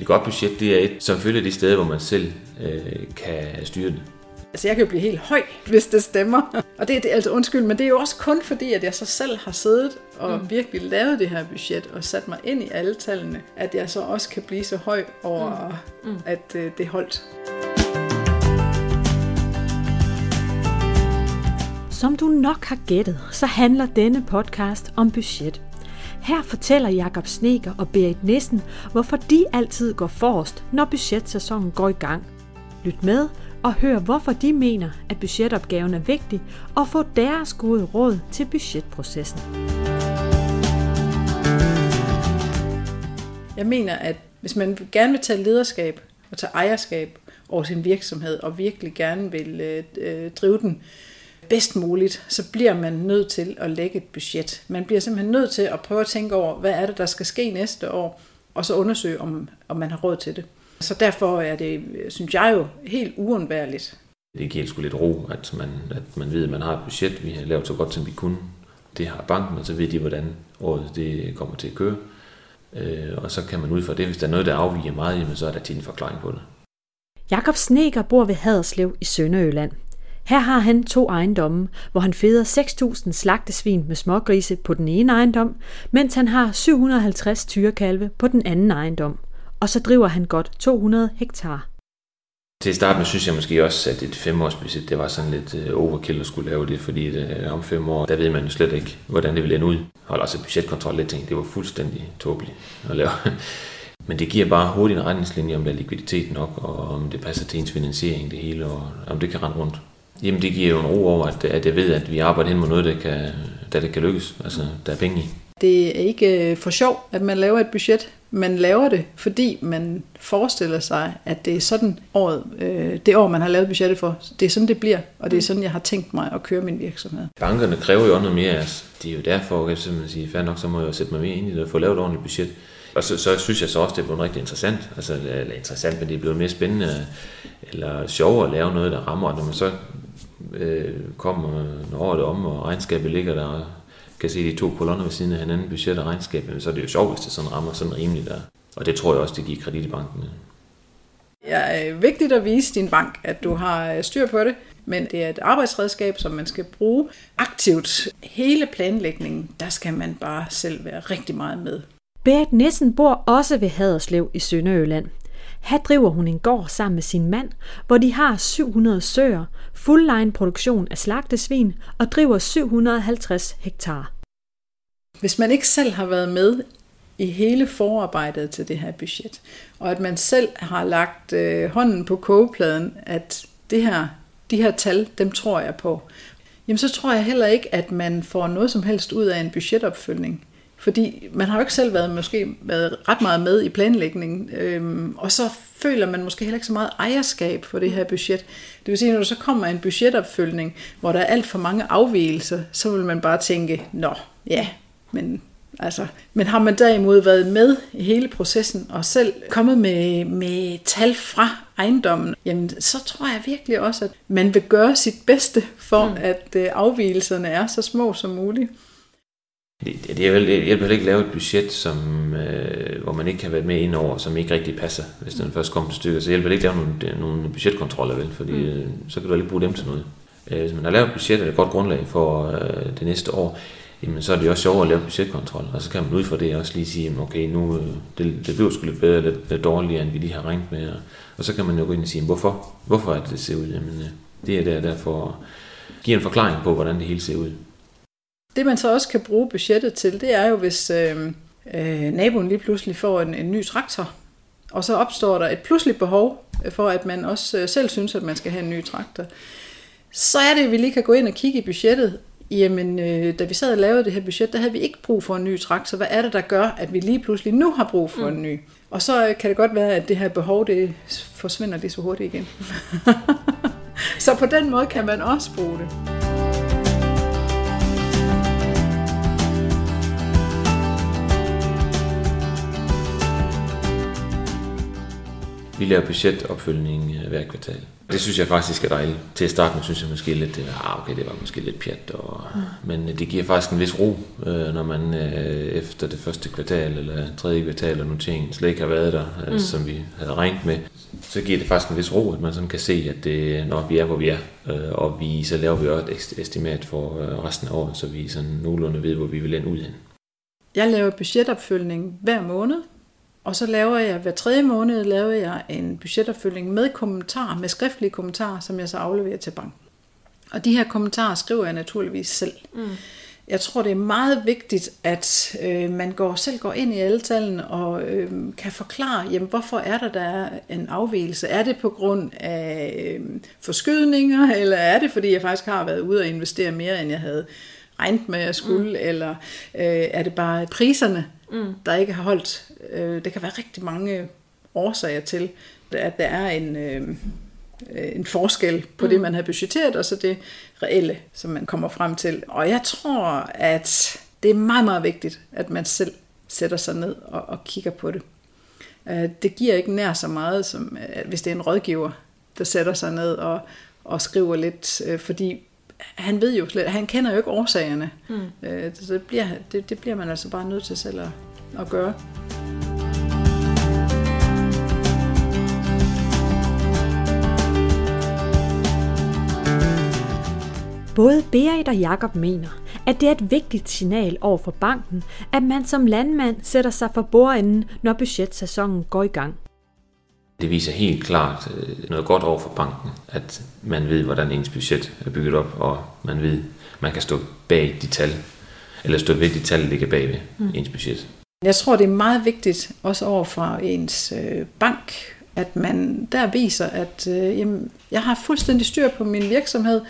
et godt budget, det er et, som følger de steder, hvor man selv øh, kan styre det. Altså jeg kan jo blive helt høj, hvis det stemmer. Og det er det, altså undskyld, men det er jo også kun fordi, at jeg så selv har siddet og mm. virkelig lavet det her budget og sat mig ind i alle tallene, at jeg så også kan blive så høj over, mm. Mm. at øh, det holdt. Som du nok har gættet, så handler denne podcast om budget. Her fortæller Jakob Sneker og Berit Nissen, hvorfor de altid går forrest, når budgetsæsonen går i gang. Lyt med og hør, hvorfor de mener, at budgetopgaven er vigtig, og få deres gode råd til budgetprocessen. Jeg mener, at hvis man gerne vil tage lederskab og tage ejerskab over sin virksomhed, og virkelig gerne vil øh, øh drive den bedst muligt, så bliver man nødt til at lægge et budget. Man bliver simpelthen nødt til at prøve at tænke over, hvad er det, der skal ske næste år, og så undersøge, om, om man har råd til det. Så derfor er det, synes jeg jo, helt uundværligt. Det giver sgu lidt ro, at man, at man ved, at man har et budget, vi har lavet så godt, som vi kunne. Det har banken, og så ved de, hvordan året det kommer til at køre. Øh, og så kan man ud fra det, hvis der er noget, der afviger meget, jamen, så er der til en forklaring på det. Jakob Sneker bor ved Haderslev i Sønderjylland. Her har han to ejendomme, hvor han feder 6.000 slagtesvin med smågrise på den ene ejendom, mens han har 750 tyrekalve på den anden ejendom. Og så driver han godt 200 hektar. Til at starte synes jeg måske også, at et femårsbudget, det var sådan lidt øh, overkill at skulle lave det, fordi det, om fem år, der ved man jo slet ikke, hvordan det vil ende ud. Hold også altså, budgetkontrol lidt ting, det var fuldstændig tåbeligt at lave. Men det giver bare hurtigt en retningslinje, om der er likviditet nok, og om det passer til ens finansiering, det hele, og om det kan rende rundt. Jamen det giver jo en ro over, at, at jeg ved, at vi arbejder hen mod noget, der kan, der, der kan lykkes. Altså, der er penge i. Det er ikke øh, for sjov, at man laver et budget. Man laver det, fordi man forestiller sig, at det er sådan året, øh, det år, man har lavet budgettet for. Det er sådan, det bliver, og det er sådan, jeg har tænkt mig at køre min virksomhed. Bankerne kræver jo noget mere af os. Det er jo derfor, at jeg sige, fair nok, så må jeg sætte mig mere ind i det og få lavet et ordentligt budget. Og så, så synes jeg så også, det er blevet rigtig interessant. Altså, eller interessant, men det er blevet mere spændende eller sjovere at lave noget, der rammer. Når man så øh, kommer, når året er om, og regnskabet ligger der, og kan se de to kolonner ved siden af hinanden, budget og regnskab, så er det jo sjovt, hvis det sådan rammer sådan rimeligt der. Og det tror jeg også, det giver kredit i banken. Ja, er vigtigt at vise din bank, at du har øh, styr på det, men det er et arbejdsredskab, som man skal bruge aktivt. Hele planlægningen, der skal man bare selv være rigtig meget med. Berit Nissen bor også ved Haderslev i Sønderjylland. Her driver hun en gård sammen med sin mand, hvor de har 700 søer, full produktion af slagtesvin og driver 750 hektar. Hvis man ikke selv har været med i hele forarbejdet til det her budget, og at man selv har lagt øh, hånden på kogepladen, at det her, de her tal, dem tror jeg på, jamen så tror jeg heller ikke, at man får noget som helst ud af en budgetopfølgning. Fordi man har jo ikke selv været, måske været ret meget med i planlægningen, øhm, og så føler man måske heller ikke så meget ejerskab for det her budget. Det vil sige, når der så kommer en budgetopfølgning, hvor der er alt for mange afvielser, så vil man bare tænke, nå, ja, men Altså, men har man derimod været med i hele processen og selv kommet med, med tal fra ejendommen, jamen så tror jeg virkelig også, at man vil gøre sit bedste for, mm. at øh, afvielserne er så små som muligt. Det, det, det hjælper ikke at lave et budget, som, øh, hvor man ikke kan være med ind over, som ikke rigtig passer, hvis den først kommer til stykker. Så hjælper det ikke at lave nogle, nogle budgetkontroller, vel? fordi mm. øh, så kan du ikke bruge dem til noget. Øh, hvis man har lavet et budget, og et godt grundlag for øh, det næste år, jamen så er det også sjovere at lave budgetkontrol, og så kan man ud fra det også lige sige, okay, nu øh, det, det bliver sgu lidt bedre, lidt, lidt dårligere, end vi lige har regnet med, og, og så kan man jo gå ind og sige, hvorfor? Hvorfor er det, det ser ud? Jamen, øh, det er der, derfor at give en forklaring på, hvordan det hele ser ud. Det man så også kan bruge budgettet til, det er jo, hvis øh, øh, naboen lige pludselig får en, en ny traktor, og så opstår der et pludseligt behov for, at man også øh, selv synes, at man skal have en ny traktor. Så er det, at vi lige kan gå ind og kigge i budgettet. Jamen, øh, da vi sad og lavede det her budget, der havde vi ikke brug for en ny traktor. Hvad er det, der gør, at vi lige pludselig nu har brug for mm. en ny? Og så øh, kan det godt være, at det her behov, det forsvinder lige så hurtigt igen. så på den måde kan man også bruge det. Laver budgetopfølgning øh, hver kvartal. Det synes jeg faktisk er dejligt. Til at starte med synes jeg måske lidt, at ah, okay, det var måske lidt pjat. Og, mm. Men det giver faktisk en vis ro, øh, når man øh, efter det første kvartal eller tredje kvartal eller noteringen slet ikke har været der, øh, mm. som vi havde regnet med. Så giver det faktisk en vis ro, at man sådan kan se, at det, når vi er, hvor vi er, øh, og vi, så laver vi også et estimat for øh, resten af året, så vi sådan nogenlunde ved, hvor vi vil ende ud hen. Jeg laver budgetopfølgning hver måned, og så laver jeg hver tredje måned laver jeg en budgetopfølgning med kommentarer, med skriftlige kommentarer, som jeg så afleverer til banken. Og de her kommentarer skriver jeg naturligvis selv. Mm. Jeg tror, det er meget vigtigt, at øh, man går selv går ind i alle tallene og øh, kan forklare, jamen, hvorfor er der, der er en afvielse? Er det på grund af øh, forskydninger, eller er det, fordi jeg faktisk har været ude og investere mere, end jeg havde regnet med, at jeg skulle, mm. eller øh, er det bare priserne, mm. der ikke har holdt? Øh, det kan være rigtig mange årsager til, at der er en... Øh, en forskel på mm. det, man har budgetteret, og så det reelle, som man kommer frem til. Og jeg tror, at det er meget, meget vigtigt, at man selv sætter sig ned og, og kigger på det. Øh, det giver ikke nær så meget, som hvis det er en rådgiver, der sætter sig ned og, og skriver lidt, øh, fordi han ved jo slet, han kender jo ikke årsagerne. Mm. Øh, så det bliver, det, det bliver man altså bare nødt til selv at, at gøre. Både Berit og Jakob mener, at det er et vigtigt signal over for banken, at man som landmand sætter sig for bordenden, når budgetsæsonen går i gang. Det viser helt klart øh, noget godt over for banken, at man ved, hvordan ens budget er bygget op, og man ved, man kan stå bag de tal, eller stå ved de tal, der ligger bag ved mm. ens budget. Jeg tror, det er meget vigtigt, også over for ens øh, bank, at man der viser, at øh, jamen, jeg har fuldstændig styr på min virksomhed.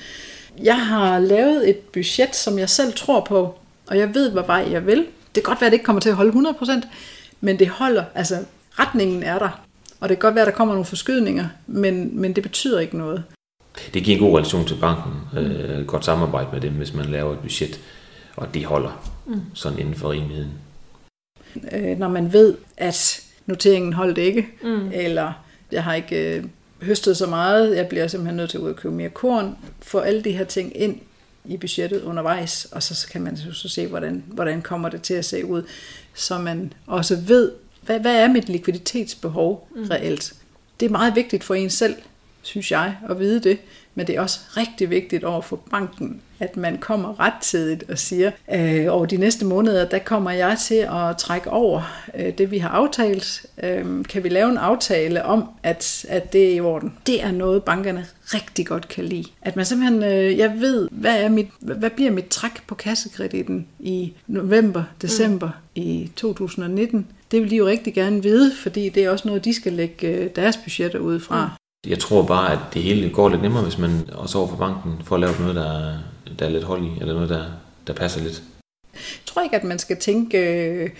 Jeg har lavet et budget, som jeg selv tror på, og jeg ved, hvor vej jeg vil. Det kan godt være, at det ikke kommer til at holde 100%, men det holder. Altså, retningen er der. Og det kan godt være, at der kommer nogle forskydninger, men, men det betyder ikke noget. Det giver en god relation til banken, øh, godt samarbejde med dem, hvis man laver et budget, og det holder mm. sådan inden for rimeligheden. Øh, når man ved, at noteringen holdt ikke, mm. eller jeg har ikke øh, høstet så meget, jeg bliver simpelthen nødt til at ud og købe mere korn, få alle de her ting ind i budgettet undervejs, og så kan man så se, hvordan, hvordan kommer det til at se ud, så man også ved, hvad, hvad er mit likviditetsbehov mm. reelt? Det er meget vigtigt for en selv, synes jeg, at vide det. Men det er også rigtig vigtigt over for banken, at man kommer rettidigt og siger, øh, over de næste måneder, der kommer jeg til at trække over øh, det, vi har aftalt. Øh, kan vi lave en aftale om, at, at det er i orden? Det er noget, bankerne rigtig godt kan lide. At man simpelthen, øh, jeg ved, hvad, er mit, hvad bliver mit træk på kassekreditten i november, december mm. i 2019? Det vil de jo rigtig gerne vide, fordi det er også noget, de skal lægge øh, deres budgetter ud fra. Mm. Jeg tror bare, at det hele går lidt nemmere, hvis man også over for banken får lavet noget, der, der er lidt hold i, eller noget, der, der passer lidt. Jeg tror ikke, at man skal tænke øh,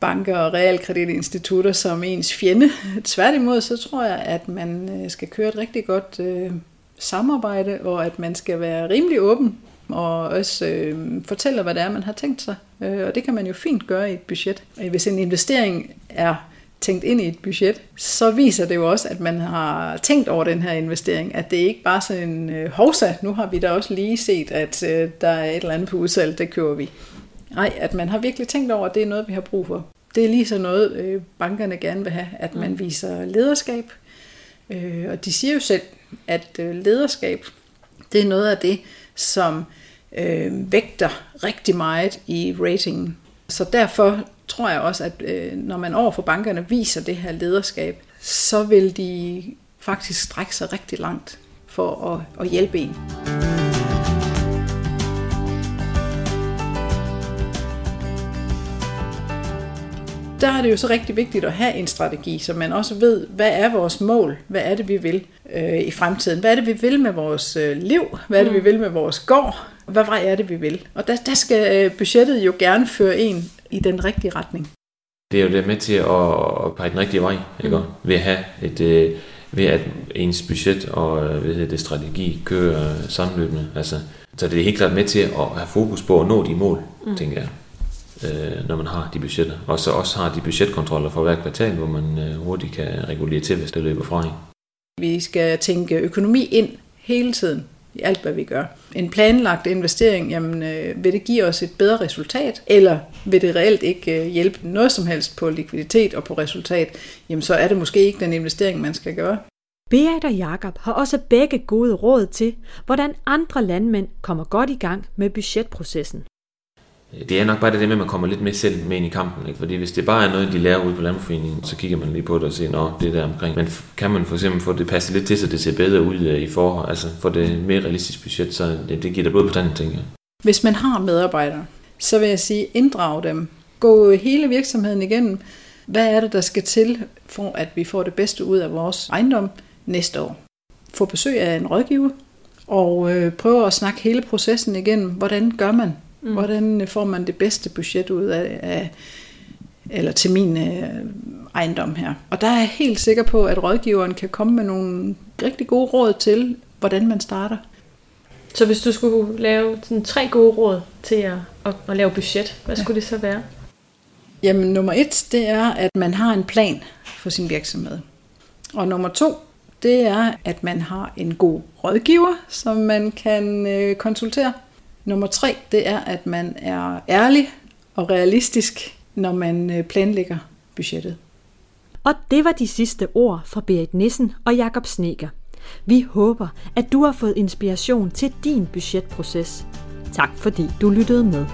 banker og realkreditinstitutter som ens fjende. Tværtimod, så tror jeg, at man øh, skal køre et rigtig godt øh, samarbejde, og at man skal være rimelig åben og også øh, fortæller, hvad det er, man har tænkt sig. Øh, og det kan man jo fint gøre i et budget. Og hvis en investering er tænkt ind i et budget, så viser det jo også, at man har tænkt over den her investering, at det ikke bare sådan en øh, hovsa, nu har vi da også lige set, at øh, der er et eller andet på udsalg, det kører vi. Nej, at man har virkelig tænkt over, at det er noget, vi har brug for. Det er lige så noget, øh, bankerne gerne vil have, at man mm. viser lederskab. Øh, og de siger jo selv, at øh, lederskab, det er noget af det, som øh, vægter rigtig meget i ratingen. Så derfor tror jeg også, at øh, når man over for bankerne viser det her lederskab, så vil de faktisk strække sig rigtig langt for at, at hjælpe en. der er det jo så rigtig vigtigt at have en strategi, så man også ved, hvad er vores mål, hvad er det, vi vil øh, i fremtiden, hvad er det, vi vil med vores øh, liv, hvad er det, vi mm. vil med vores gård, hvad vej er det, vi vil. Og der, der skal øh, budgettet jo gerne føre en i den rigtige retning. Det er jo det med til at pege den rigtige vej, ikke? Mm. ved at have et, øh, ved at ens budget og øh, ved det strategi kører sammenløbende. Altså, så det er helt klart med til at have fokus på at nå de mål, mm. tænker jeg. øh, når man har de budgetter. Og så også har de budgetkontroller for hver kvartal, hvor man øh, hurtigt kan regulere til, hvis det løber fra en. Vi skal tænke økonomi ind hele tiden i alt, hvad vi gør. En planlagt investering, jamen, øh, vil det give os et bedre resultat, eller vil det reelt ikke øh, hjælpe noget som helst på likviditet og på resultat, jamen så er det måske ikke den investering, man skal gøre. Beat og Jakob har også begge gode råd til, hvordan andre landmænd kommer godt i gang med budgetprocessen. Det er nok bare det med, at man kommer lidt mere selv med ind i kampen. Ikke? Fordi hvis det bare er noget, de lærer ude på Landforeningen, så kigger man lige på det og siger, nå, det der omkring. Men kan man for eksempel få det passet lidt til, så det ser bedre ud øh, i forhold, altså få det mere realistisk budget, så det, det giver dig blod på tanden, ting. jeg. Hvis man har medarbejdere, så vil jeg sige, inddrag dem. Gå hele virksomheden igennem. Hvad er det, der skal til, for at vi får det bedste ud af vores ejendom næste år? Få besøg af en rådgiver, og øh, prøve at snakke hele processen igennem. Hvordan gør man? Mm. Hvordan får man det bedste budget ud af, af eller til min øh, ejendom her. Og der er jeg helt sikker på, at rådgiveren kan komme med nogle rigtig gode råd til, hvordan man starter. Så hvis du skulle lave sådan tre gode råd til at, at, at lave budget, hvad ja. skulle det så være? Jamen nummer et, det er, at man har en plan for sin virksomhed. Og nummer to, det er, at man har en god rådgiver, som man kan øh, konsultere. Nummer tre, det er, at man er ærlig og realistisk, når man øh, planlægger budgettet. Og det var de sidste ord fra Berit Nissen og Jakob Sneker. Vi håber, at du har fået inspiration til din budgetproces. Tak fordi du lyttede med.